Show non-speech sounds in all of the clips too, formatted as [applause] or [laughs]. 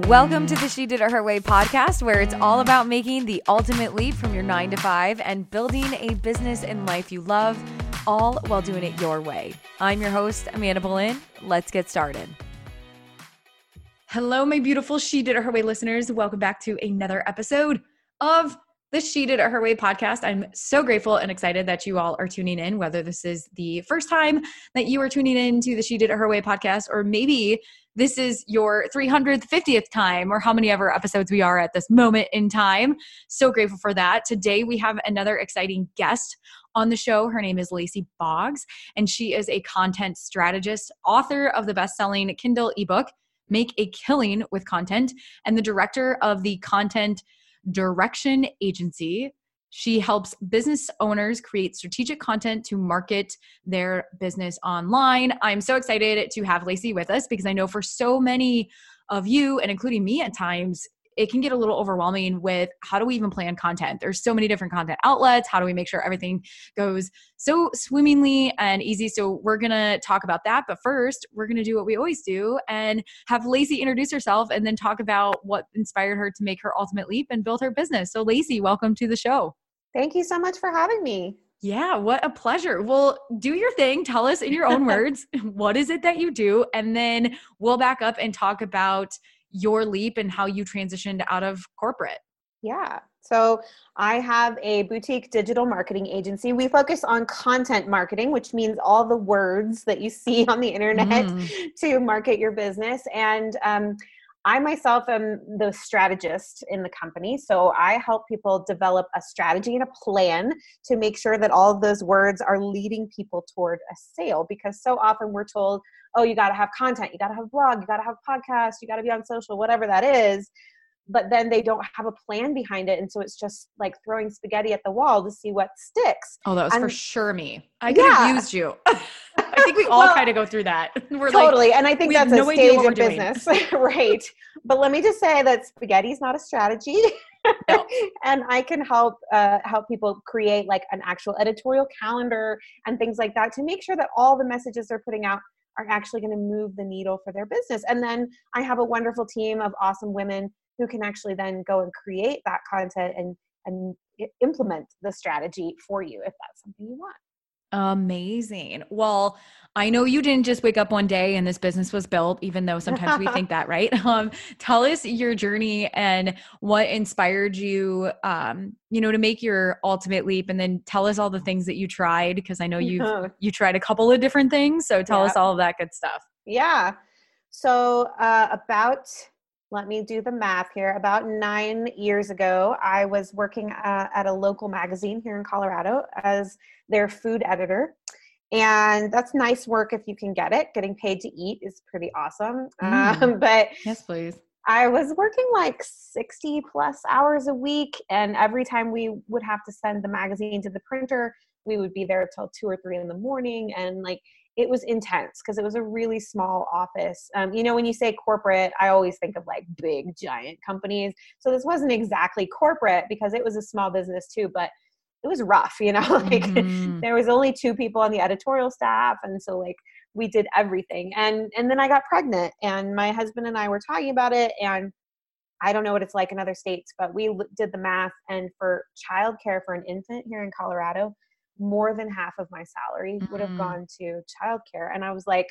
Welcome to the She Did It Her Way podcast, where it's all about making the ultimate leap from your nine to five and building a business and life you love, all while doing it your way. I'm your host, Amanda Boleyn. Let's get started. Hello, my beautiful She Did It Her Way listeners. Welcome back to another episode of the She Did It Her Way podcast. I'm so grateful and excited that you all are tuning in, whether this is the first time that you are tuning in to the She Did It Her Way podcast, or maybe this is your 350th time or how many ever episodes we are at this moment in time. So grateful for that. Today we have another exciting guest on the show. Her name is Lacey Boggs, and she is a content strategist, author of the best selling Kindle ebook, Make a Killing with Content, and the director of the Content Direction Agency. She helps business owners create strategic content to market their business online. I'm so excited to have Lacey with us because I know for so many of you, and including me at times, it can get a little overwhelming with how do we even plan content? There's so many different content outlets. How do we make sure everything goes so swimmingly and easy? So we're gonna talk about that. But first, we're gonna do what we always do and have Lacey introduce herself and then talk about what inspired her to make her ultimate leap and build her business. So Lacey, welcome to the show. Thank you so much for having me. Yeah, what a pleasure. Well, do your thing. Tell us in your own [laughs] words, what is it that you do? And then we'll back up and talk about your leap and how you transitioned out of corporate. Yeah. So I have a boutique digital marketing agency. We focus on content marketing, which means all the words that you see [laughs] on the internet mm. to market your business. And um, I myself am the strategist in the company. So I help people develop a strategy and a plan to make sure that all of those words are leading people toward a sale. Because so often we're told, oh, you got to have content, you got to have a blog, you got to have a podcast, you got to be on social, whatever that is but then they don't have a plan behind it and so it's just like throwing spaghetti at the wall to see what sticks oh that was and, for sure me i could yeah. have used you [laughs] i think we [laughs] all well, kind of go through that. [laughs] We're totally like, and i think that's a no stage of business. [laughs] Right. But let me just say that spaghetti is not a strategy. No. and i can help uh, help people create like an actual editorial calendar and things like that to make sure that all the messages they're putting out are actually going to move the needle for their business. And then i have a wonderful team of awesome women who can actually then go and create that content and and implement the strategy for you if that's something you want Amazing. Well, I know you didn't just wake up one day and this business was built, even though sometimes we think [laughs] that, right? Um, tell us your journey and what inspired you, um, you know, to make your ultimate leap, and then tell us all the things that you tried because I know you [laughs] you tried a couple of different things. So tell yeah. us all of that good stuff. Yeah. So uh, about let me do the math here. About nine years ago, I was working uh, at a local magazine here in Colorado as their food editor. And that's nice work if you can get it. Getting paid to eat is pretty awesome. Mm. Um, but yes, please. I was working like 60 plus hours a week. And every time we would have to send the magazine to the printer, we would be there till two or three in the morning. And like it was intense because it was a really small office. Um, you know, when you say corporate, I always think of like big, giant companies. So this wasn't exactly corporate because it was a small business too, but it was rough, you know, [laughs] like mm-hmm. there was only two people on the editorial staff. And so like we did everything. And, and then I got pregnant and my husband and I were talking about it and I don't know what it's like in other states, but we did the math and for childcare for an infant here in Colorado, more than half of my salary mm-hmm. would have mm. gone to childcare. And I was like,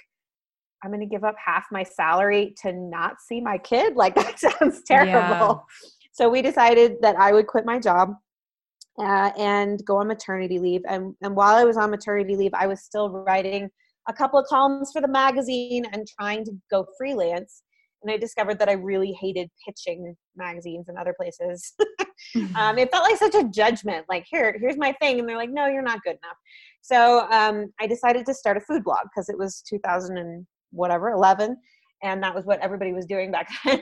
I'm going to give up half my salary to not see my kid. [laughs] Like, that sounds terrible. Yeah. So we decided that I would quit my job uh, and go on maternity leave. And, and while I was on maternity leave, I was still writing a couple of columns for the magazine and trying to go freelance and I discovered that I really hated pitching magazines and other places. [laughs] mm-hmm. [laughs] um, it felt like such a judgment. Like, here, here's my thing, and they're like, no, you're not good enough. So um, I decided to start a food blog because it was 2000 and whatever 11, and that was what everybody was doing back [laughs] then.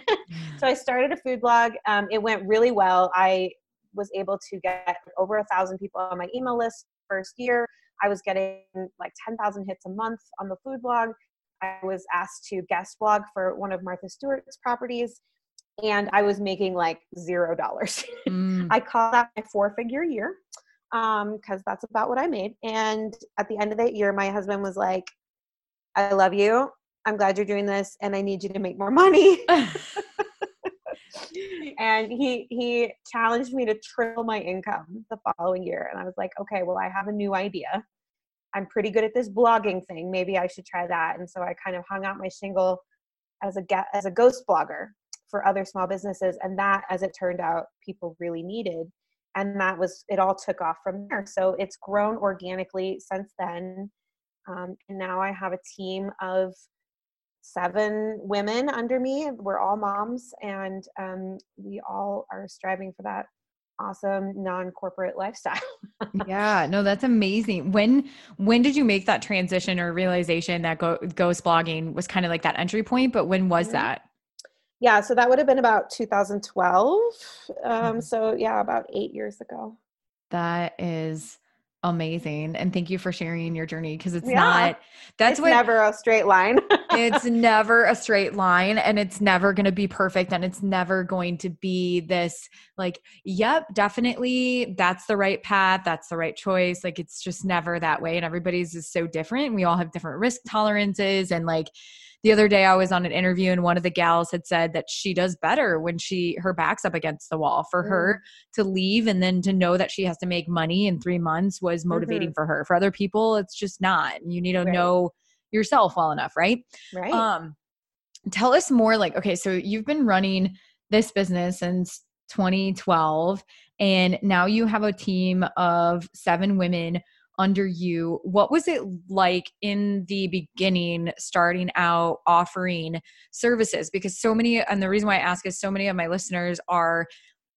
so I started a food blog. Um, it went really well. I was able to get over a thousand people on my email list first year. I was getting like 10,000 hits a month on the food blog. I was asked to guest blog for one of Martha Stewart's properties, and I was making like zero dollars. [laughs] Mm. I call that my four figure year because um, that's about what I made. And at the end of that year, my husband was like, I love you. I'm glad you're doing this, and I need you to make more money. [laughs] and he he challenged me to triple my income the following year and i was like okay well i have a new idea i'm pretty good at this blogging thing maybe i should try that and so i kind of hung out my shingle as a as a ghost blogger for other small businesses and that as it turned out people really needed and that was it all took off from there so it's grown organically since then um, and now i have a team of seven women under me. We're all moms, and um, we all are striving for that awesome non-corporate lifestyle. [laughs] yeah, no, that's amazing. When when did you make that transition or realization that go, ghost blogging was kind of like that entry point? But when was mm-hmm. that? Yeah, so that would have been about 2012. Um, mm-hmm. So yeah, about eight years ago. That is amazing and thank you for sharing your journey because it's yeah. not that's it's what never a straight line [laughs] it's never a straight line and it's never going to be perfect and it's never going to be this like yep definitely that's the right path that's the right choice like it's just never that way and everybody's is so different we all have different risk tolerances and like the other day I was on an interview and one of the gals had said that she does better when she her back's up against the wall. For mm. her to leave and then to know that she has to make money in 3 months was motivating mm-hmm. for her. For other people it's just not. You need to right. know yourself well enough, right? Right. Um tell us more like okay, so you've been running this business since 2012 and now you have a team of 7 women under you. What was it like in the beginning, starting out offering services? Because so many, and the reason why I ask is so many of my listeners are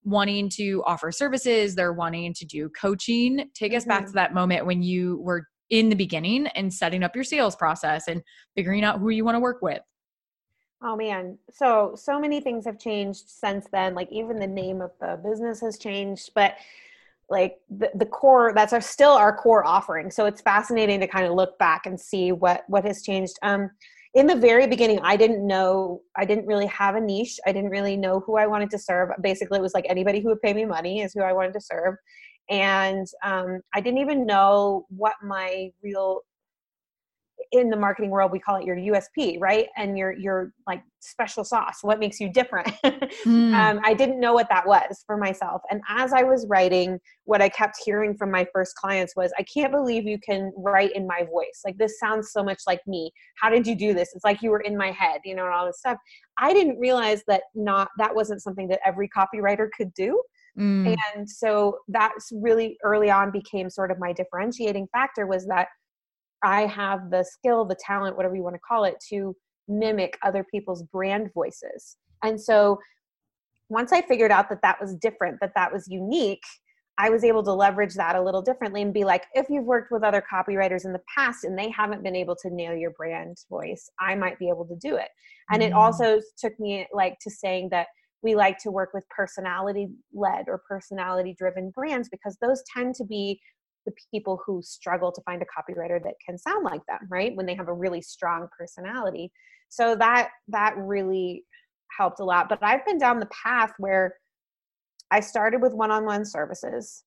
wanting to offer services, they're wanting to do coaching. Take mm-hmm. us back to mm-hmm. that moment when you were in the beginning and setting up your sales process and figuring out who you want to work with. Oh man, so so many things have changed since then. Like even the name of the business has changed, but like the, the core that's our still our core offering. So it's fascinating to kind of look back and see what what has changed. Um in the very beginning i didn't know i didn't really have a niche. I didn't really know who i wanted to serve. Basically it was like anybody who would pay me money is who i wanted to serve. And um, i didn't even know what my real in the marketing world we call it your usp right? And your your like special sauce what makes you different. [laughs] Mm. um, i didn't know what that was for myself. And as i was writing what i kept hearing from my first clients was i can't believe you can write in my voice. Like this sounds so much like me. How did you do this? It's like you were in my head you know and all this stuff. I didn't realize that not that wasn't something that every copywriter could do. Mm. and so that's really early on became sort of my differentiating factor was that I have the skill, the talent, whatever you want to call it, to mimic other people's brand voices. And so once I figured out that that was different, that that was unique, I was able to leverage that a little differently and be like, if you've worked with other copywriters in the past and they haven't been able to nail your brand voice, I might be able to do it. And mm. it also took me like to saying that we like to work with personality led or personality driven brands because those tend to be the people who struggle to find a copywriter that can sound like them right? When they have a really strong personality. So that that really helped a lot. But i've been down the path where i started with one-on-one services.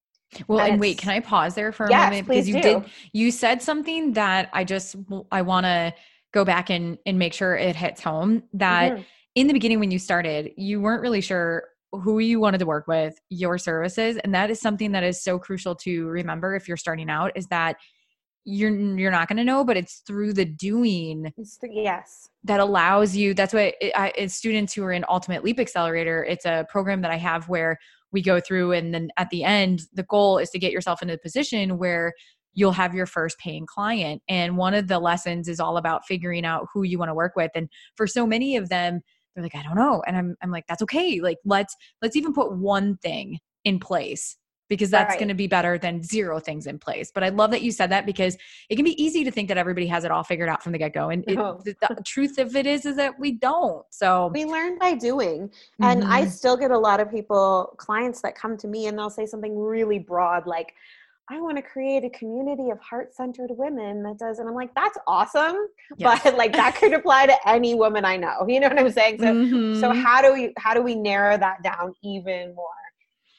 Well and, and wait can i pause there for a yes, moment? because you do. did you said something that i just i want to go back and and make sure it hits home that mm-hmm. in the beginning when you started you weren't really sure who you wanted to work with, your services, and that is something that is so crucial to remember if you're starting out is that you're you're not going to know but it's through the doing yes. that allows you that's what it, I, it's students who are in ultimate leap accelerator it's a program that i have where we go through and then at the end the goal is to get yourself into a position where you'll have your first paying client. And one of the lessons is all about figuring out who you want to work with and for so many of them they're like i don't know and i'm i'm like that's okay like let's let's even put one thing in place because that's right. going to be better than zero things in place. But I love that you said that because it can be easy to think that everybody has it all figured out from the get go. And it, oh. the, the, truth of it is, is that we don't. So we learn by doing. And mm-hmm. I still get a lot of people, clients that come to me and they'll say something really broad like, I want to create a community of heart centered women that does. And I'm like, that's awesome. Yes. But like that could apply to any woman I know. You know what I'm saying? So, mm-hmm. so how do we, how do we narrow that down even more?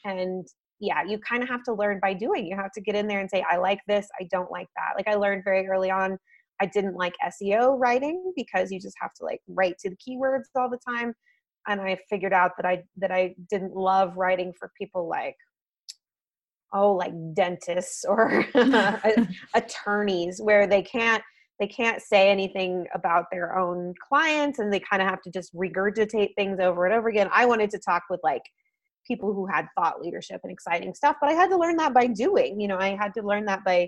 And yeah, you kind of have to learn by doing. You have to get in there and say, I like this. I don't like that. Like I learned very early on, I didn't like SEO writing because you just have to like write to the keywords all the time. and I figured out that I that I didn't love writing for people like oh like dentists or [laughs] [laughs] attorneys where they can't they can't say anything about their own clients and they kind of have to just regurgitate things over and over again. I wanted to talk with like people who had thought leadership and exciting stuff, but I had to learn that by doing. You know, I had to learn that by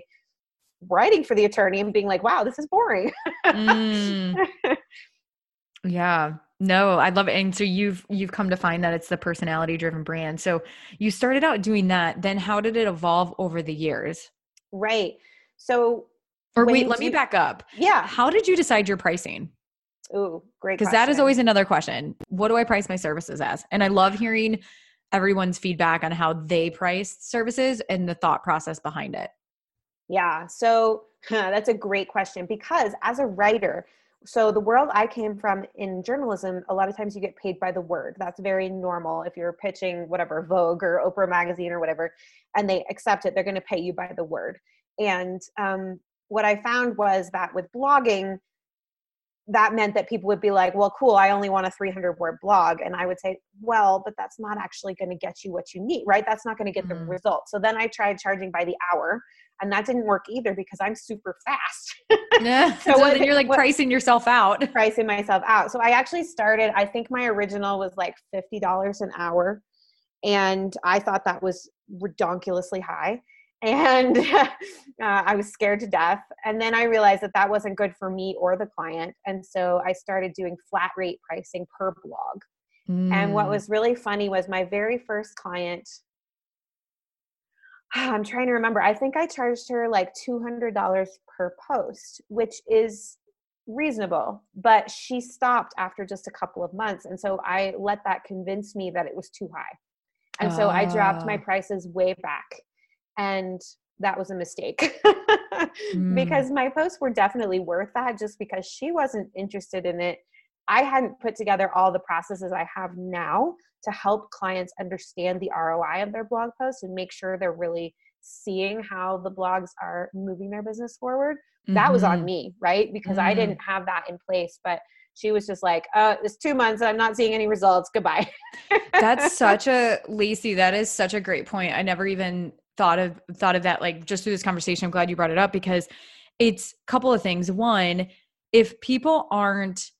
writing for the attorney and being like, wow, this is boring. mm. [laughs] Yeah. No, I love it. And so you've you've come to find that it's the personality driven brand. So you started out doing that. Then how did it evolve over the years? Right. So or wait, let me back up. Yeah. How did you decide your pricing? Oh, great. Because that is always another question. What do I price my services as? And I love hearing everyone's feedback on how they price services and the thought process behind it. Yeah. So [laughs] that's a great question because as a writer, so the world I came from in journalism, a lot of times you get paid by the word. That's very normal. If you're pitching whatever Vogue or Oprah magazine or whatever, and they accept it, they're going to pay you by the word. And um, what I found was that with blogging, that meant that people would be like, well, cool, I only want a 300 word blog. And I would say, well, but that's not actually going to get you what you need, right? That's not going to get mm-hmm. the result. So then I tried charging by the hour, and that didn't work either because I'm super fast. yeah. [laughs] so, so what, then you're like what, pricing yourself out. [laughs] Pricing myself out. So I actually started, I think my original was like $50 an hour. And I thought that was redonkulously high and [laughs] uh, I was scared to death. And then I realized that that wasn't good for me or the client. And so I started doing flat rate pricing per blog. Mm. And what mm. was really funny was my very first client. [sighs] I'm trying to remember. I think I charged her like $200 per post, which is reasonable, but she stopped after just a couple of months. And so I let that convince me that it was too high. And so I dropped my ah. prices way back and that was a mistake [laughs] mm. because my posts were definitely worth that just because she wasn't interested in it i hadn't put together all the processes i have now to help clients understand the roi of their blog posts and make sure they're really seeing how the blogs are moving their business forward mm-hmm. that was on mm-hmm. me right because mm. i didn't have that in place but she was just like, uh, it's two months. And I'm not seeing any results. Goodbye. That's [laughs] such a Lacey. That is such a great point. I never even thought of thought of that like just through this conversation. I'm glad you brought it up because it's a couple of things. One, if people aren't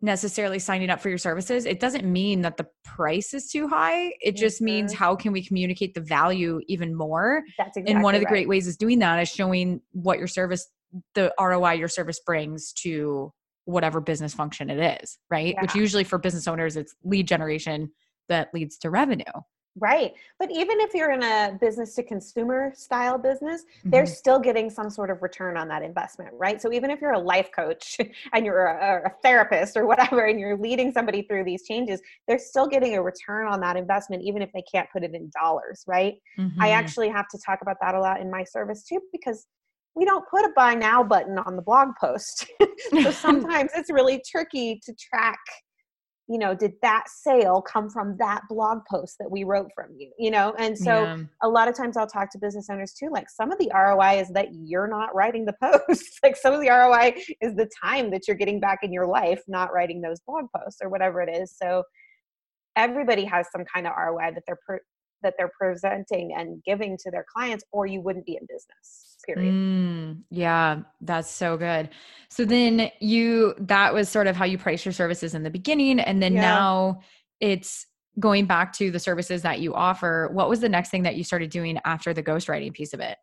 necessarily signing up for your services, it doesn't mean that the price is too high. It just mm-hmm. means how can we communicate the value even more? That's exactly and one of the right. great ways is doing that is showing what your service, the ROI your service brings to whatever business function it is, right? Yeah. Which usually for business owners, it's lead generation that leads to revenue. Right. But even if you're in a business to consumer style business, mm-hmm. they're still getting some sort of return on that investment, right? So even if you're a life coach [laughs] and you're a, a, therapist or whatever, and you're leading somebody through these changes, they're still getting a return on that investment, even if they can't put it in dollars, right? Mm-hmm. I actually have to talk about that a lot in my service too, because we don't put a buy now button on the blog post. [laughs] so [laughs] sometimes it's really tricky to track you know did that sale come from that blog post that we wrote from you you know? And so yeah. a lot of times i'll talk to business owners too like some of the roi is that you're not writing the [laughs] posts. Like some of the roi is the time that you're getting back in your life not writing those blog posts or whatever it is. So everybody has some kind of roi that they're per- that they're presenting and giving to their clients or you wouldn't be in business period. Mm, yeah that's so good. So then you that was sort of how you price your services in the beginning and then yeah. now it's going back to the services that you offer. What was the next thing that you started doing after the ghostwriting piece of it?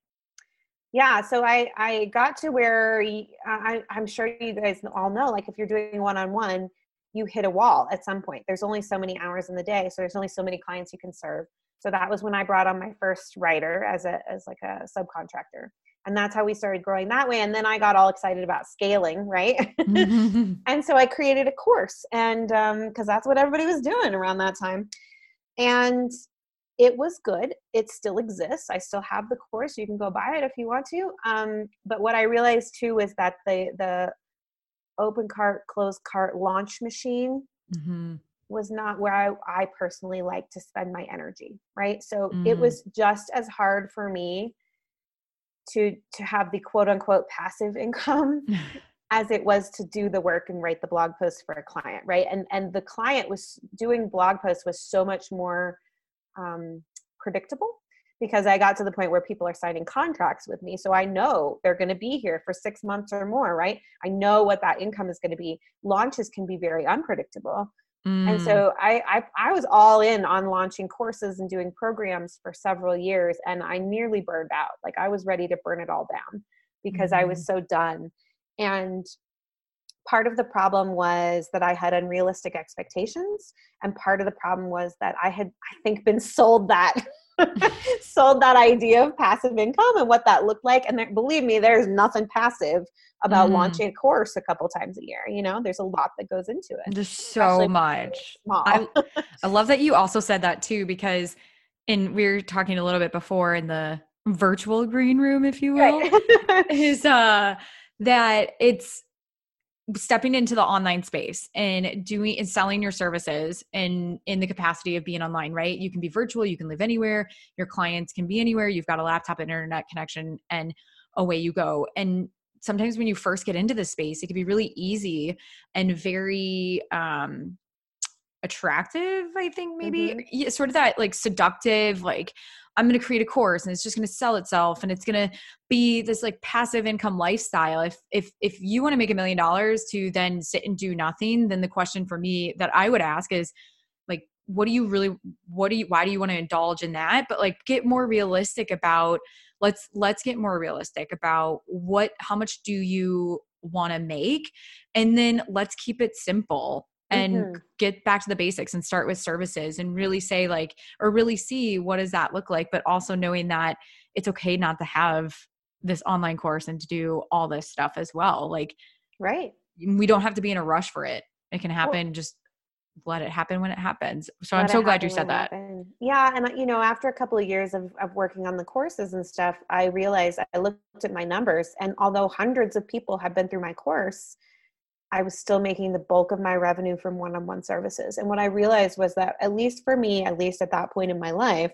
Yeah so i i got to where I, i'm sure you guys all know like if you're doing one-on-one you hit a wall at some point there's only so many hours in the day so there's only so many clients you can serve so that was when I brought on my first writer as a as like a subcontractor. And that's how we started growing that way. And then I got all excited about scaling, right? [laughs] and so I created a course, and because um, that's what everybody was doing around that time. And it was good. It still exists. I still have the course. You can go buy it if you want to. Um, but what I realized too is that the the open cart, closed cart launch machine mm-hmm. was not where I, I personally like to spend my energy right? So mm. it was just as hard for me to to have the quote unquote passive [laughs] income [laughs] as it was to do the work and write the blog post for a client right? And and the client was doing blog posts was so much more um, predictable because I got to the point where people are signing contracts with me. So I know they're going to be here for six months or more, right? I know what that income is going to be. Launches can be very unpredictable. Mm. And so I, I, I was all in on launching courses and doing programs for several years and I nearly burned out. Like I was ready to burn it all down because mm. I was mm. so done. And part of the problem was that I had unrealistic expectations and part of the problem was that I had I think been sold that [laughs] [laughs] sold that idea of passive income and what that looked like. And there, believe me, there's nothing passive about mm. launching a course a couple times a year. You know, there's a lot that goes into it. There's so much. I, [laughs] I love that you also said that too, because in we were talking a little bit before in the virtual green room, if you will, right. is uh that it's stepping into the online space and doing and selling your services and in the capacity of being online right? You can be virtual you can live anywhere your clients can be anywhere you've got a laptop internet connection and away you go. And sometimes when you first get into this space it can be really easy and very um attractive i think maybe mm-hmm. yeah, sort of that like seductive like I'm going to create a course and it's just going to sell itself and it's going to be this like passive income lifestyle. If if if you want to make a million dollars to then sit and do nothing, then the question for me that I would ask is like what do you really what do you why do you want to indulge in that? But like get more realistic about let's let's get more realistic about what how much do you want to make and then let's keep it simple and mm-hmm. get back to the basics and start with services and really say like or really see what does that look like but also knowing that it's okay not to have this online course and to do all this stuff as well. Like right. we don't have to be in a rush for it. It can happen well, just let it happen when it happens. So i'm so glad you said that. yeah and you know after a couple of years of, of working on the courses and stuff i realized i looked at my numbers and although hundreds of people have been through my course I was still making the bulk of my revenue from one on one services. And what I realized was that, at least for me, at least at that point in my life,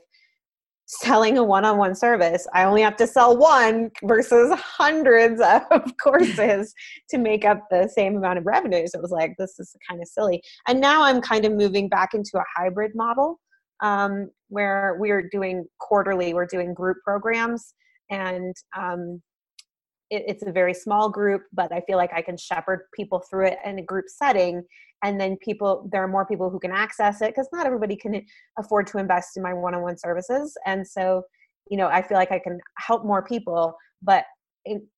selling a one on one service, I only have to sell one versus hundreds [laughs] of courses to make up the same amount of revenue. So it was like, this is kind of silly. And now I'm kind of moving back into a hybrid model um, where we're doing quarterly, we're doing group programs. And um, it, it's a very small group, but I feel like I can shepherd people through it in a group setting. And then people, there are more people who can access it because not everybody can afford to invest in my one on one services. And so, you know, I feel like I can help more people, but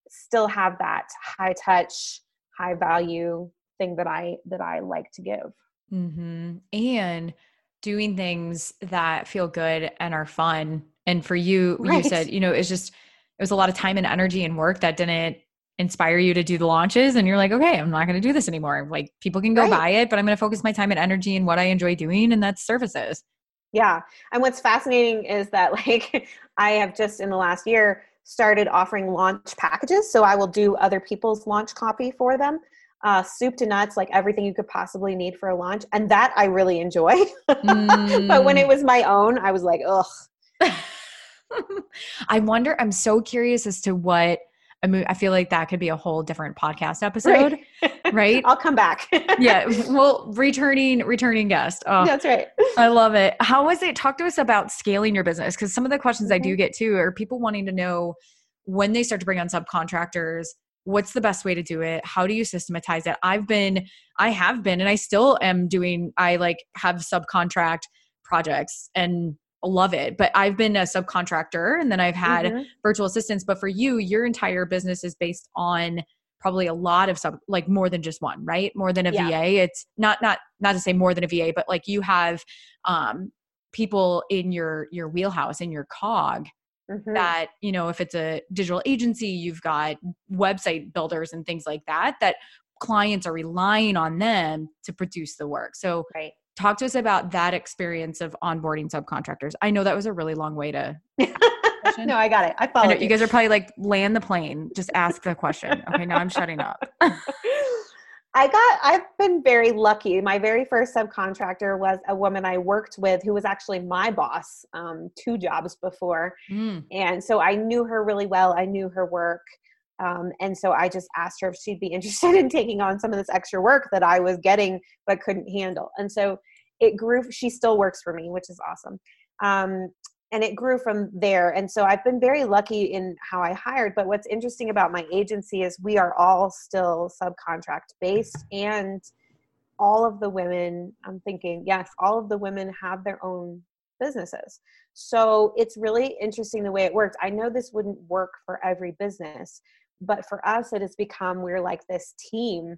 still have that high touch, high value thing that I that I like to give. Mm-hmm. And doing things that feel good and are fun. And for you, right. you said, you know, it's just was a lot of time and energy and work that didn't inspire you to do the launches and you're like okay i'm not going to do this anymore like people can go right. buy it but i'm going to focus my time and energy in what i enjoy doing and that's services yeah and what's fascinating is that [laughs] like i have just in the last year started offering launch packages so i will do other people's launch copy for them uh, soup to nuts, like everything you could possibly need for a launch. And that I really enjoy. mm. [laughs] But when it mm. was my own, I was like, ugh. [laughs] [laughs] I wonder, I'm so curious as to what I feel like that could be a whole different podcast episode, right? [laughs] right? I'll come back. yeah. [laughs] Well, returning, returning guest. Oh, That's right. I love it. How was it? Talk to us about scaling your business. Cause some of the questions mm-hmm. I do mm-hmm. get too are people wanting to know when they start to bring on subcontractors, what's the best way to do it? How do you systematize it? I've been, I have been, and I still am doing, I like have subcontract projects and love it. But I've been a subcontractor and then I've had mm-hmm. virtual assistants. But for you, your entire business is based on probably a lot of sub like more than just one, right? More than a yeah. VA. It's not not not to say more than a VA, but like you have um people in your your wheelhouse in your cog Mm-hmm. that you know if it's a digital agency you've got website builders and things like that that clients are relying on them to produce the work so right talk to us about that experience of onboarding subcontractors. I know that was a really long way to. [laughs] no, I got it. I followed. I you. you guys are probably like land the plane. Just ask the question. Okay, now I'm shutting up. [laughs] [laughs] I got, I've been very lucky. My very first subcontractor was a woman I worked with who was actually my boss um, two jobs before. Mm. And so I knew her really well. I knew her work. Um, and so I just asked her if she'd be [laughs] interested in taking on some of this extra work that I was getting but couldn't handle. And so it grew. She still works for me, which is awesome. Um, and it grew from there. And so I've been very lucky in how I hired. But what's interesting about my agency is we are all still subcontract based and all of the women, I'm thinking, yes, all of the women have their own businesses. So it's really interesting the way it works. I know this wouldn't work for every business, but for us, it has become we're like this team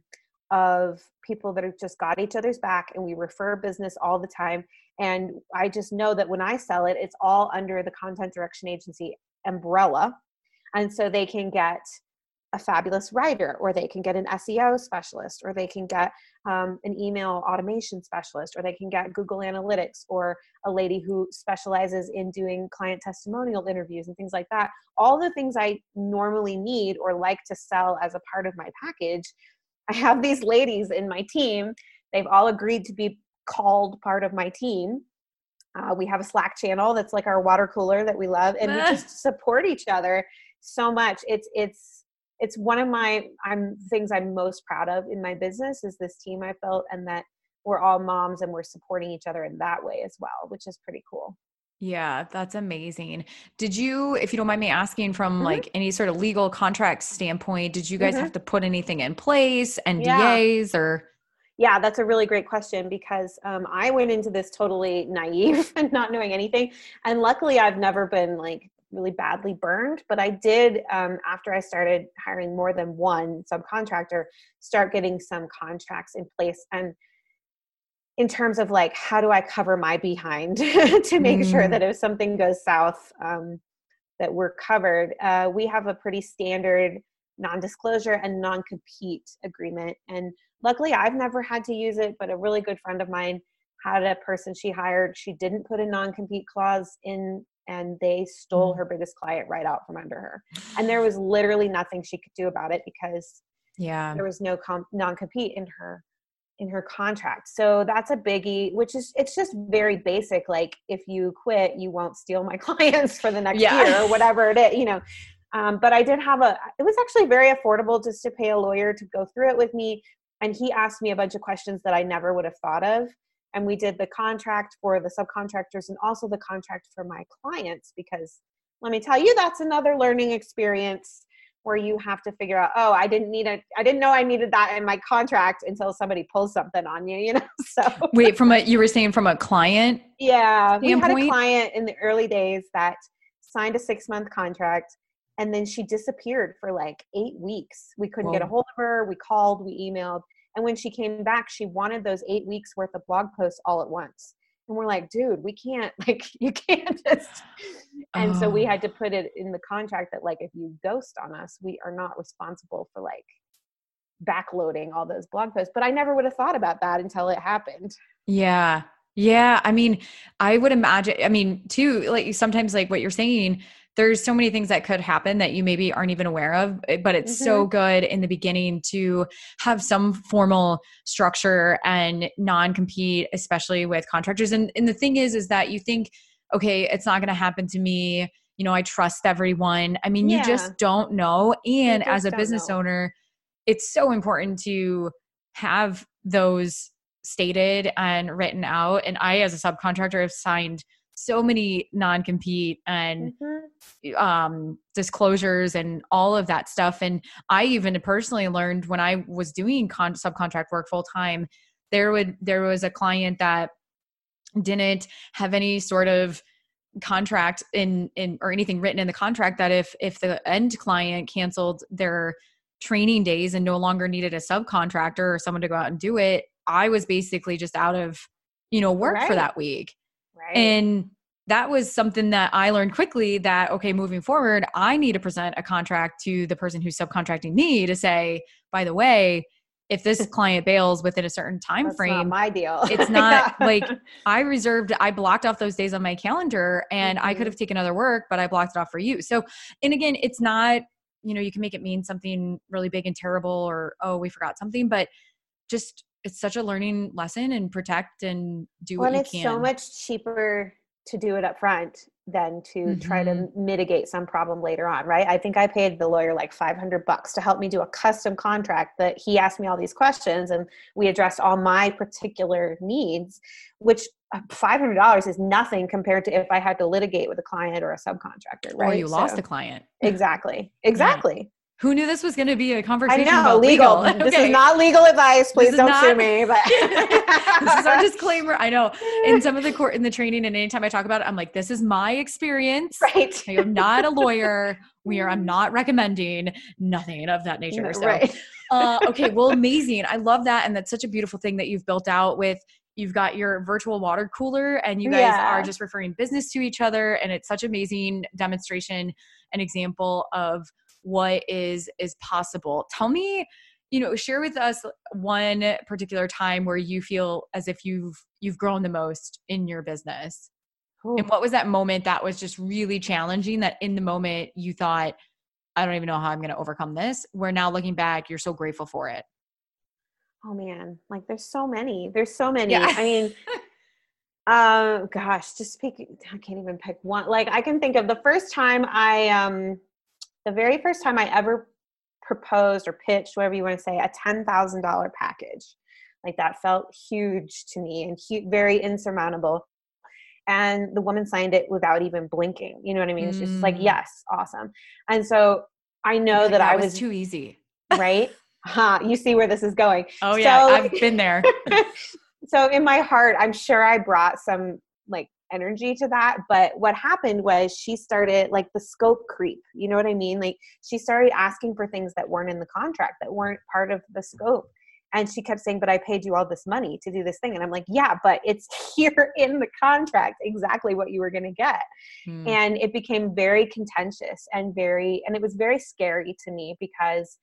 of people that have just got each other's back and we refer business all the time. And I just know that when I sell it, it's all under the content direction agency umbrella. And so they can get a fabulous writer, or they can get an SEO specialist, or they can get um, an email automation specialist, or they can get Google Analytics, or a lady who specializes in doing client testimonial interviews and things like that. All the things I normally need or like to sell as a part of my package, I have these ladies in my team. They've all agreed to be called part of my team. Uh, we have a Slack channel that's like our water cooler that we love, and we [laughs] just support each other so much. It's it's it's one of my I'm things I'm most proud of in my business is this team I built, and that we're all moms and we're supporting each other in that way as well, which is pretty cool. Yeah, that's amazing. Did you, if you don't mind me asking from mm-hmm. like any sort of legal contract standpoint, did you guys mm-hmm. have to put anything in place, NDAs yeah. or? Yeah, that's a really great question because um, I went into this totally naive [laughs] and not knowing anything. And luckily, I've never been like really badly burned, but I did, um, after I started hiring more than one subcontractor, start getting some contracts in place. And in terms of like, how do I cover my behind [laughs] to make mm. sure that if something goes south, um, that we're covered, uh, we have a pretty standard non-disclosure and non-compete agreement and luckily i've never had to use it but a really good friend of mine had a person she hired she didn't put a non-compete clause in and they stole mm. her biggest client right out from under her and there was literally nothing she could do about it because yeah there was no com- non-compete in her in her contract so that's a biggie which is it's just very basic like if you quit you won't steal my [laughs] clients for the next yeah. year or whatever it is you know um, but I did have a, it was actually very affordable just to pay a lawyer to go through it with me. And he asked me a bunch of questions that I never would have thought of. And we did the contract for the subcontractors and also the contract for my clients because let me tell you, that's another learning experience where you have to figure out, oh, I didn't need it. I didn't know I needed that in my contract until somebody pulls something on you, [laughs] you know? So wait, from a, you were saying from a client? Yeah. Standpoint? We had a client in the early days that signed a six month contract and then she disappeared for like eight weeks we couldn't Whoa. get a hold of her we called we emailed and when she came back she wanted those eight weeks worth of blog posts all at once. And we're like dude we can't [laughs] like you can't just [laughs] and oh. so we oh. had to put it in the contract that like if you ghost on us we are not responsible for like backloading all those blog posts. But i never would have thought about that until it happened. Yeah. Yeah. I mean i would imagine i mean too like sometimes like what you're saying there's so many things that could happen that you maybe aren't even aware of eh, but it's mm-hmm. so good in the beginning to have some formal structure and non-compete especially with contractors and, and the thing is is that you think okay it's not going to happen to me you know i trust everyone i mean yeah. you just don't know and as a business know. owner it's so important to have those stated and written out and i as a subcontractor have signed so many non-compete and mm-hmm. um, disclosures and all of that stuff and i even personally learned when i was doing con- subcontract work full time there would there was a client that didn't have any sort of contract in in or anything written in the contract that if if the end client canceled their training days and no longer needed a subcontractor or someone to go out and do it i was basically just out of you know work right. for that week Right. And that was something that I learned quickly that, okay, moving forward, I need to present a contract to the person who's subcontracting me to say, by the way, if this [laughs] client bails within a certain time That's frame, my deal. it's [laughs] not yeah. like I reserved, I blocked off those days on my calendar and mm-hmm. I could mm-hmm. have taken other work, but I blocked it off for you. So, and again, it's not, you know, you can make it mean something really big and terrible or, oh, we forgot something, but just it's such a learning lesson and protect and do well, what you can. it's can. so much cheaper to do it up front than to mm-hmm. try to mm-hmm. mitigate some problem later on, right? I think I paid the lawyer like 500 bucks to help me do a custom contract that he asked me all these questions and we addressed all my particular needs, which uh, $500 is nothing compared to if I had to litigate with a client or a subcontractor, right? Or you lost so, a client. Exactly. [laughs] Exactly. Who knew this was going to be a conversation I know, about legal? legal? [laughs] This okay. is not legal advice. Please don't not, sue me. But [laughs] this is our [laughs] disclaimer. I know in some of the court in the training, and anytime I talk about it, I'm like, this is my experience. Right. I am not a lawyer. We are. I'm not recommending nothing of that nature. So, right. uh, okay. Well, amazing. I love that, and that's such a beautiful thing that you've built out with you've got your virtual water cooler and you guys yeah. are just referring business to each other and it's such amazing demonstration and example of what is is possible. Tell me you know share with us one particular time where you feel as if you've you've grown the most in your business. Ooh. and what was that moment that was just really challenging that in the moment you thought i don't even know how i'm going to overcome this where now looking back you're so grateful for it? Oh man. Like there's so many. There's so many. Yeah. i mean um [laughs] gosh just pick i can't even pick one. Like i can think of the first time i um the very first time I ever proposed or pitched, whatever you want to say, a $10,000 package. Like that felt huge to me and hu- very insurmountable. And the woman signed it without even blinking. You know what I mean? It's just like, mm. yes, awesome. And so I know that, that I was, was too easy. Right? [laughs] huh. You see where this is going. Oh, yeah. So, I've been there. [laughs] so in my heart, I'm sure I brought some like energy to that. But what happened was she started like the scope creep. You know what I mean? Like she started asking for things that weren't in the contract, that weren't part of the scope. And she kept saying, But I paid you all this money to do this thing. And I'm like, Yeah, but it's [laughs] here in the contract exactly what you were going to get. Hmm. And it became very contentious and very, and it was very scary to me because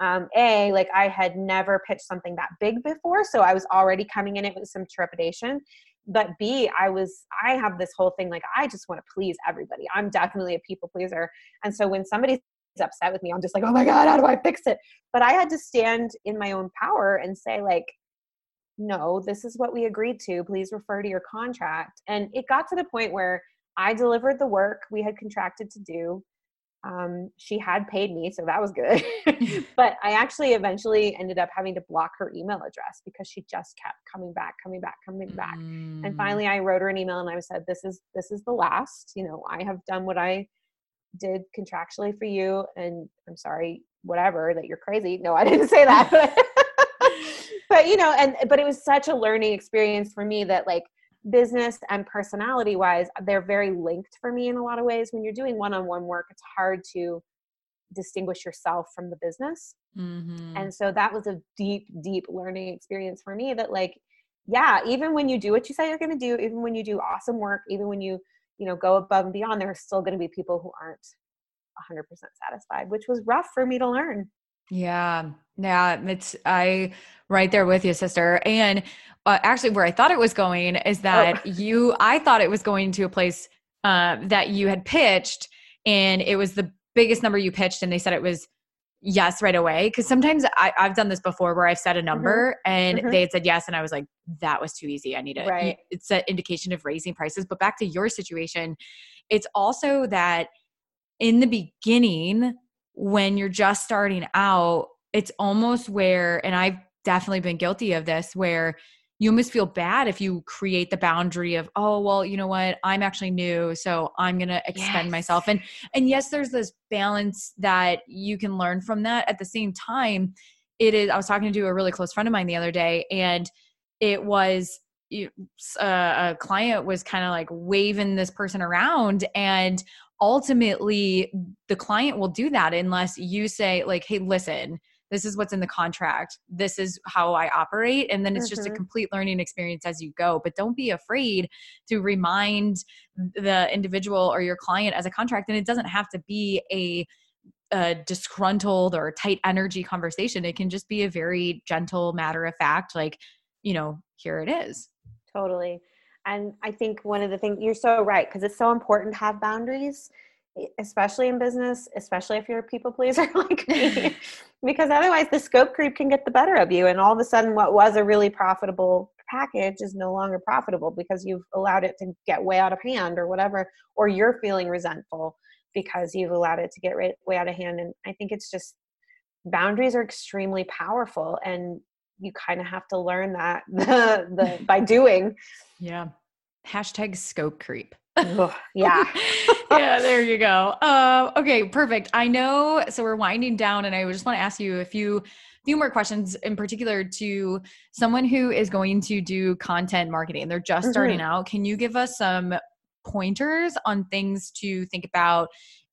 um, a like i had never pitched something that big before so i was already coming in it with some trepidation but b i was i have this whole thing like i just want to please everybody. I'm definitely a people pleaser. And so when somebody's upset with me i'm just like oh my god how do i fix it? But i had to stand in my own power and say like no this is what we agreed to. Please refer to your contract. And it got to the point where i delivered the work we had contracted to do um, she had paid me, so that was good. [laughs] [laughs] but I actually eventually ended up having to block her email address because she just kept coming back, coming back, coming back. Mm. And finally, I wrote her an email and I said, "This is this is the last. You know, I have done what I did contractually for you, and I'm sorry, whatever that you're crazy. No, I didn't say that, but, [laughs] but you know, and but it was such a learning experience for me that like." Business and personality wise they're very linked for me in a lot of ways. When you're doing one-on-one work it's hard to distinguish yourself from the business. Mm-hmm. and so that was a deep deep learning experience for me that like yeah even when you do what you say you're going to do even when you do awesome work even when you you know go above and beyond there are still going to be people who aren't 100% satisfied which was rough for me to learn. Yeah yeah it's i right there with you sister and uh, actually where I thought it was going is oh. that oh. you, I thought it was going to a place uh, that you had pitched and it was the biggest number you pitched and they said it was yes right away. Cause sometimes I, have done this before where I've said a number mm-hmm. and mm-hmm. they had said yes. And I was like, that was too easy. I need it. Right. It's an indication of raising prices. But back to your situation, it's also that in the beginning, when you're just starting out, it's almost where, and I've definitely been guilty of this, where you almost feel bad if you create the boundary of oh well you know what? I'm actually new so i'm going to extend yes. myself. And and yes there's this balance that you can learn from that. At the same time it is i was talking to a really close friend of mine the other day and it was uh, a client was kind of like waving this person around and ultimately the client will do that unless you say like hey listen this is what's in the contract this is how i operate and then it's mm-hmm. just a mm-hmm. complete learning experience as you go but don't be afraid to remind the individual or your client as a contract and it doesn't have to be a a disgruntled or tight energy conversation it can just be a very gentle matter of fact like you know here it is totally and i think one of the things you're so right because it's so important to have boundaries especially in business, especially if you're a people pleaser [laughs] like me, [laughs] because otherwise the scope creep can get the better of you. And all of a sudden, what was a really profitable package is no longer profitable because you've allowed it to get way out of hand or whatever, or you're feeling resentful because you've allowed it to get way out of hand. And I think it's just boundaries are extremely powerful and you kind of have to learn that [laughs] the, the by doing. Yeah. Hashtag scope creep. Yeah. [laughs] yeah, there you go. Uh, okay, perfect. I know. So we're winding down, and I just want to ask you a few few more questions in particular to someone who is going to do content marketing. They're just mm-hmm. starting out. Can you give us some pointers on things to think about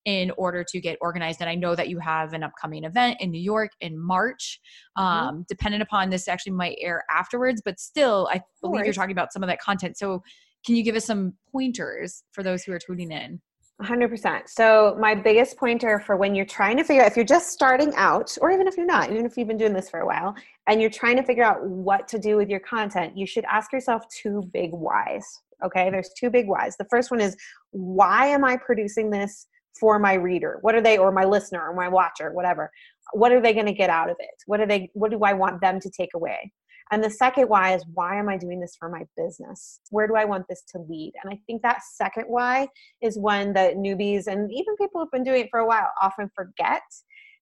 in order to get organized. And I know that you have an upcoming event in New York in March. Mm-hmm. Um, mm-hmm. Dependent upon this, actually might air afterwards, but still, I believe you're talking about some of that content. So, can you give us some pointers for those who are tuning in? 100%. So, my biggest pointer for when you're trying to figure out if you're just starting out, or even if you're not, even if you've been doing this for a while, and you're trying to figure out what to do with your content, you should ask yourself two big whys. Okay, there's two big whys. The first one is why am I producing this for my reader? What are they, or my listener, or my watcher, whatever? What are they going to get out of it? What are they? What do I want them to take away? And the second why is why am I doing this for my business? Where do I want this to lead? And I think that second why is one that newbies and even people who've been doing it for a while often forget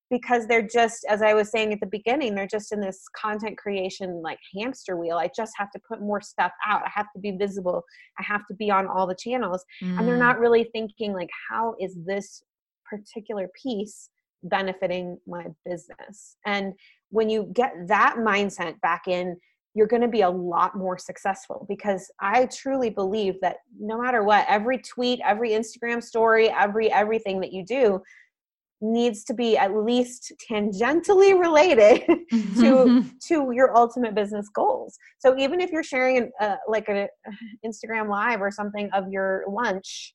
because they're just as i was saying at the beginning they're just in this content creation like hamster wheel i just have to put more stuff out i have to be visible i have to be on all the channels mm. and they're not mm. really thinking like how is this particular piece benefiting my business and when you get that mindset back in you're going to be a lot more successful because i truly believe that no matter what every tweet every instagram story every everything that you do needs to be at least tangentially [laughs] related to [laughs] to your ultimate business goals. So even if you're sharing an, uh, like an instagram live or something of your lunch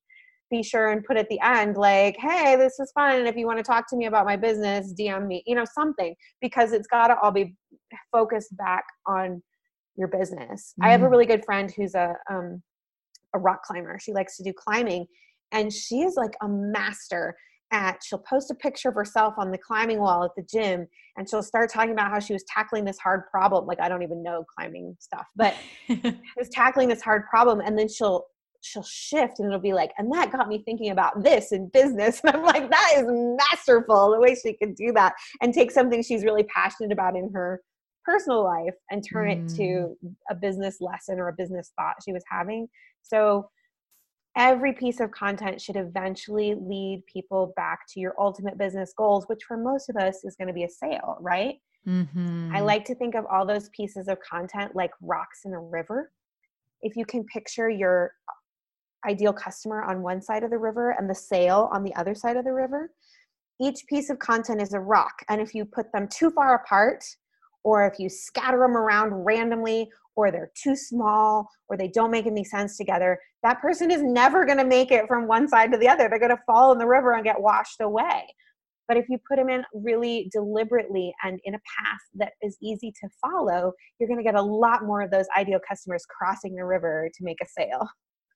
be sure and put at the end like hey this is fun and if you want to talk to me about my business dm me you know something because it's got to all be focused back on your business mm. i have a mm. really good friend who's a um a rock climber she likes to do climbing and she is like a master at she'll post a picture of herself on the climbing wall at the gym and she'll start talking about how she was tackling this hard problem like i don't even know climbing stuff but [laughs] was tackling this hard problem and then she'll she'll shift and it'll be like and that got me thinking about this in business [laughs] and i'm like that is masterful the way she can do that and take something she's really passionate about in her personal life and turn mm. it to mm. a business lesson or a business thought she was having so every piece of content should eventually lead people back to your ultimate business goals, which for most of us is going to be a sale, right? Mm-hmm. I like to think of all those pieces of content like rocks in a river. If you can picture your ideal customer on one side of the river and the sale on the other side of the river, each piece of content is a rock. And if you put them too far apart, or if you scatter them around randomly, or they're too small or they don't make any sense together, that person is never going to make it from one side to the other. They're going to fall in the river and get washed away. But if you put them in really deliberately and in a path that is easy to follow, you're going to get a lot more of those ideal customers crossing the river to make a sale.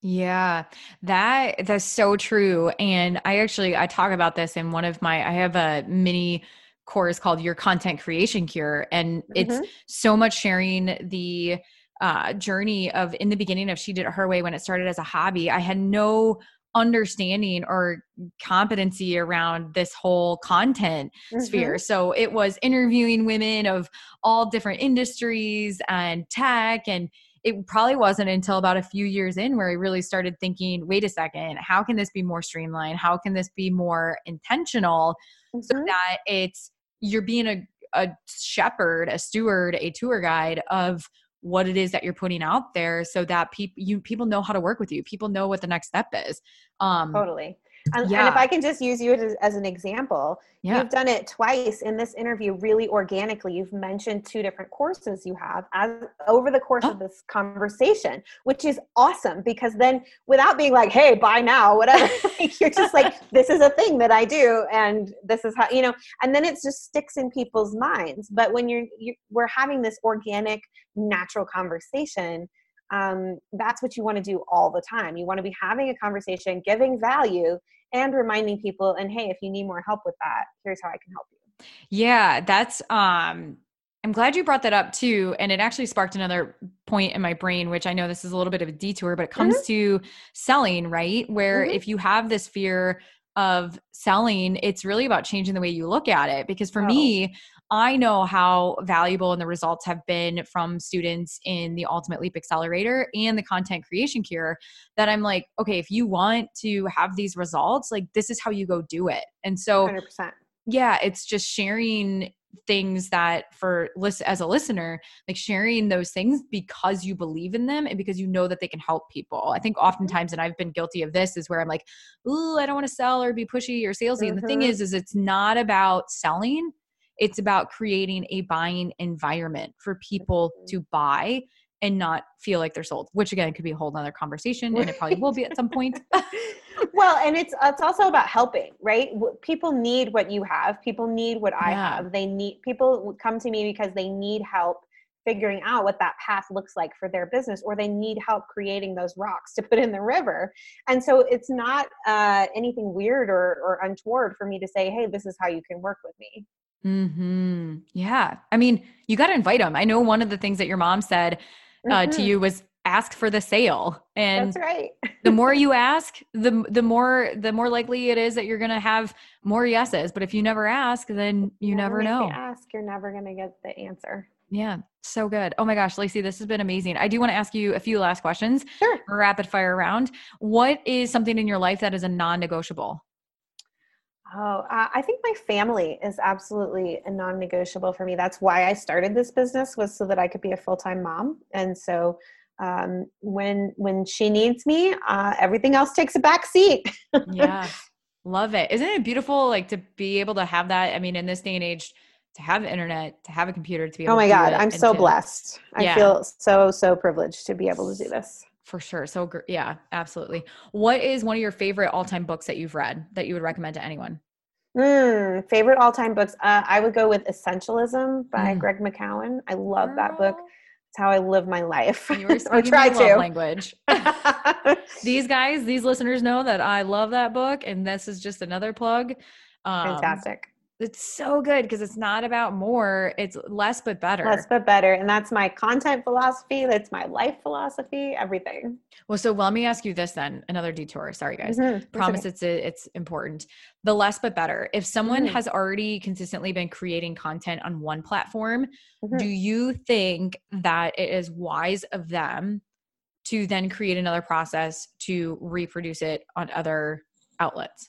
Yeah, that that's so true. And I actually I talk about this in one of my I have a mini course called Your Content Creation Cure. And mm-hmm. it's so much sharing the uh, journey of in the beginning of She Did It Her Way when it started as a hobby. I had no understanding or competency around this whole content mm-hmm. sphere. So it was interviewing women of all different industries and tech and it probably wasn't until about a few years in where I really started thinking, wait a second, how can this be more streamlined? How can this be more intentional mm-hmm. so that it's you're being a, a shepherd, a steward, a tour guide of what it is that you're putting out there so that people you people know how to work with you people know what the next step is um totally and, yeah. and, if I can just use you as, as an example, yeah. you've done it twice in this interview really organically. You've mentioned two different courses you have as over the course oh. of this conversation, which is awesome because then without being like, hey, buy now, [laughs] whatever, you're just like, this is a thing that I do and this is how, you know, and then it just sticks in people's minds. But when you're, you, we're having this organic, natural conversation, um, that's what you want to do all the time. You want to be having a conversation, giving value, and reminding people, and hey, if you need more help with that, here's how I can help you. Yeah, that's um I'm glad you brought that up too. And it actually sparked another point in my brain, which I know this is a little bit of a detour, but it comes mm-hmm. to selling, right? Where mm-hmm. if you have this fear of selling, it's really about changing the way you look at it. Because for oh. me, I know how valuable and the results have been from students in the Ultimate Leap Accelerator and the Content Creation Cure that I'm like, okay, if you want to have these results, like this is how you go do it. And so 100%. Yeah, it's just sharing things that for list as a listener like sharing those things because you believe in them and because you know that they can help people i think mm-hmm. oftentimes and i've been guilty of this is where i'm like oh i don't want to sell or be pushy or salesy mm-hmm. and the thing mm-hmm. is is it's not about selling it's about creating a buying environment for people to buy and not feel like they're sold which again could be a whole nother conversation and it probably will be at some point. [laughs] Well and it's it's also about helping right? People need what you have. People need what i yeah. have. They need people come to me because they need help figuring out what that path looks like for their business or they need help creating those rocks to put in the river. And so it's not uh, anything weird or, or untoward for me to say hey this is how you can work with me hmm yeah. I mean you got to invite them i know one of the things that your mom said uh, mm-hmm. to you was ask for the sale and that's right. the more [laughs] you ask the the more the more likely it is that you're going to have more yeses but if you never ask then you never, never know. ask you're never going to get the answer. Yeah so good. Oh my gosh lacy this has been amazing. I do want to ask you a few last questions sure. rapid fire round. What is something in your life that is a non-negotiable Oh, uh, I think my family is absolutely a non-negotiable for me. That's why I started this business was so that I could be a full-time mom. And so um, when when she needs me, uh, everything else takes a back seat. yeah, [laughs] love it. Isn't it beautiful? Like to be able to have that. I mean, in this day and age, to have internet, to have a computer, to be able. Oh my God, I'm so to, blessed. Yeah. I feel so so privileged to be able to do this. For sure. So yeah, absolutely. What is one of your favorite all time books that you've read that you would recommend to anyone? Mm, favorite all time books. Uh, I would go with Essentialism by mm. Greg McKeown. I love that book It's how I live my life. You were [laughs] speaking try to. language. [laughs] these guys, these listeners know that I love that book, and this is just another plug. Um, Fantastic it's so good because it's not about more it's less but better less but better and that's my content philosophy that's my life philosophy everything well so let me ask you this then another detour sorry guys mm-hmm. promise okay. it's it's important the less but better if someone mm-hmm. has already consistently been creating content on one platform mm-hmm. do you think that it is wise of them to then create another process to reproduce it on other outlets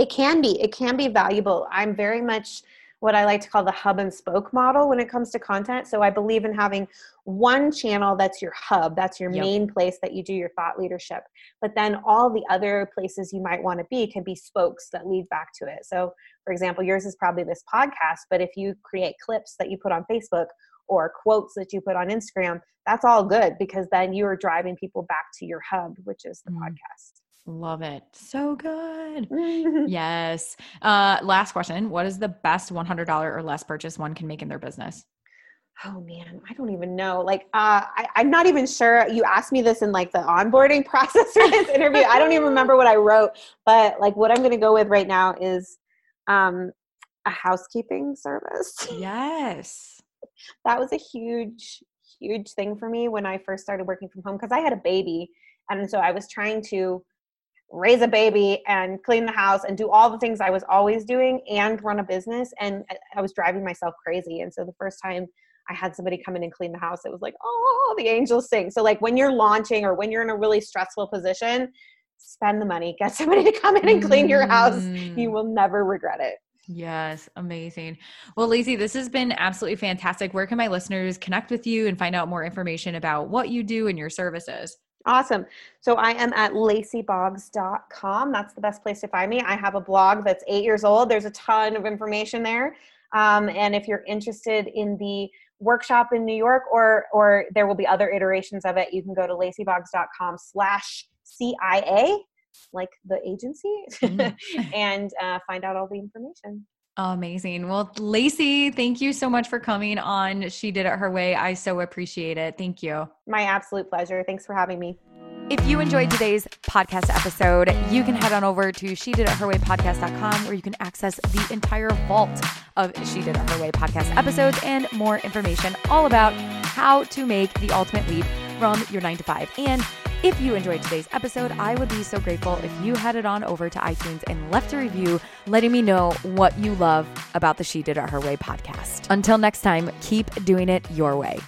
it can be it can be valuable. I'm very much what i like to call the hub and spoke model when it comes to content. So i believe in having one channel that's your hub that's your yep. main place that you do your thought leadership. But then all the other places you might want to be can be spokes that lead back to it. So for example yours is probably this podcast but if you create clips that you put on facebook or quotes that you put on instagram that's all good because then you are driving people back to your hub which is the mm. podcast Love it. So good. [laughs] yes. Uh, last question. What is the best $100 or less purchase one can make in their business? Oh man, I don't even know. Like, uh, I, I'm not even sure. You asked me this in like the onboarding [laughs] process for this interview. I don't even remember what I wrote, but like what I'm going to go with right now is um, a housekeeping service. [laughs] Yes. that was a huge, huge thing for me when I first started working from home because I had a baby. And so I was trying to raise a baby and clean the house and do all the things I was always doing and run a business. And I was driving myself crazy. And so the first time I had somebody come in and clean the house, it was like, oh, the angels sing. So, like when you're launching or when you're in a really stressful position, spend the money, get [laughs] somebody to come in and clean your house. You mm. will never regret it. Yes, amazing. Well, Lacy, this has been absolutely fantastic. Where can my listeners connect with you and find out more information about what you do and your services? Awesome. So I am at lacyboggs.com. That's the best place to find me. I have a blog that's eight years old. There's a ton of information there. Um, and if you're interested in the workshop in New York or or there will be other iterations of it, you can go to lacyboggs.com slash CIA, like the agency, mm. [laughs] and uh, find out all the information. Amazing. Well, Lacy, thank you so much for coming on. She did it her way. I so appreciate it. Thank you. My absolute pleasure. Thanks for having me. If you enjoyed today's podcast episode, you can head on over to she did it her way podcast.com where you can access the entire vault of She Did It Her Way podcast episodes and more information all about how to make the ultimate leap from your nine to five. And if you enjoyed today's episode, I would be so grateful if you headed on over to iTunes and left a review letting me know what you love about the She Did It Her Way podcast. Until next time, keep doing it your way.